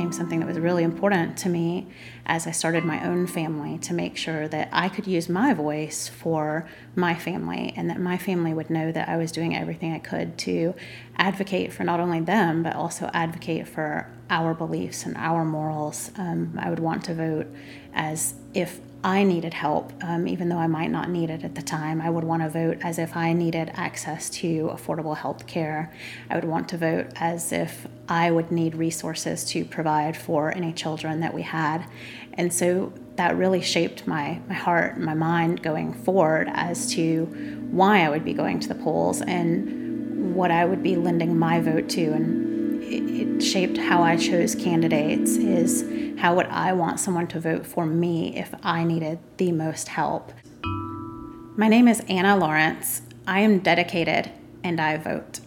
became something that was really important to me as I started my own family to make sure that I could use my voice for my family and that my family would know that I was doing everything I could to advocate for not only them, but also advocate for our beliefs and our morals. Um, I would want to vote as if I needed help, um, even though I might not need it at the time. I would want to vote as if I needed access to affordable health care. I would want to vote as if I would need resources to provide for any children that we had. And so that really shaped my, my heart, and my mind going forward as to why I would be going to the polls and what I would be lending my vote to. And shaped how I chose candidates is how would I want someone to vote for me if I needed the most help? My name is Anna Lawrence. I am dedicated and I vote.